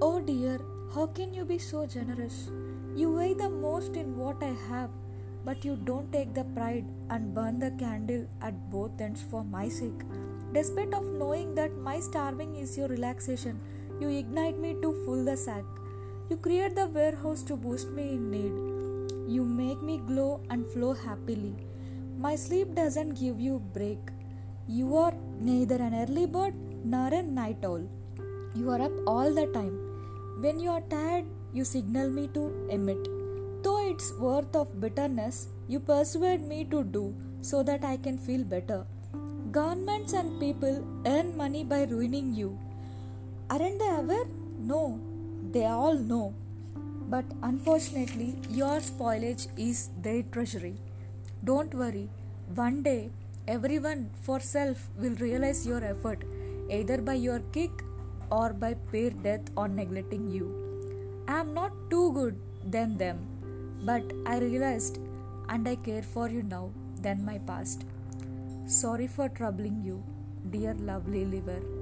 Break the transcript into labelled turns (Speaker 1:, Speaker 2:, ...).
Speaker 1: Oh dear, how can you be so generous? You weigh the most in what I have, but you don't take the pride and burn the candle at both ends for my sake. Despite of knowing that my starving is your relaxation, you ignite me to fill the sack. You create the warehouse to boost me in need. You make me glow and flow happily. My sleep doesn't give you break. You are neither an early bird nor a night owl. You are up all the time. When you are tired, you signal me to emit. Though it's worth of bitterness, you persuade me to do so that I can feel better. Governments and people earn money by ruining you. Aren't they aware? No, they all know. But unfortunately, your spoilage is their treasury. Don't worry, one day everyone for self will realize your effort either by your kick or by peer death or neglecting you. I am not too good than them, but I realized and I care for you now than my past. Sorry for troubling you, dear lovely liver.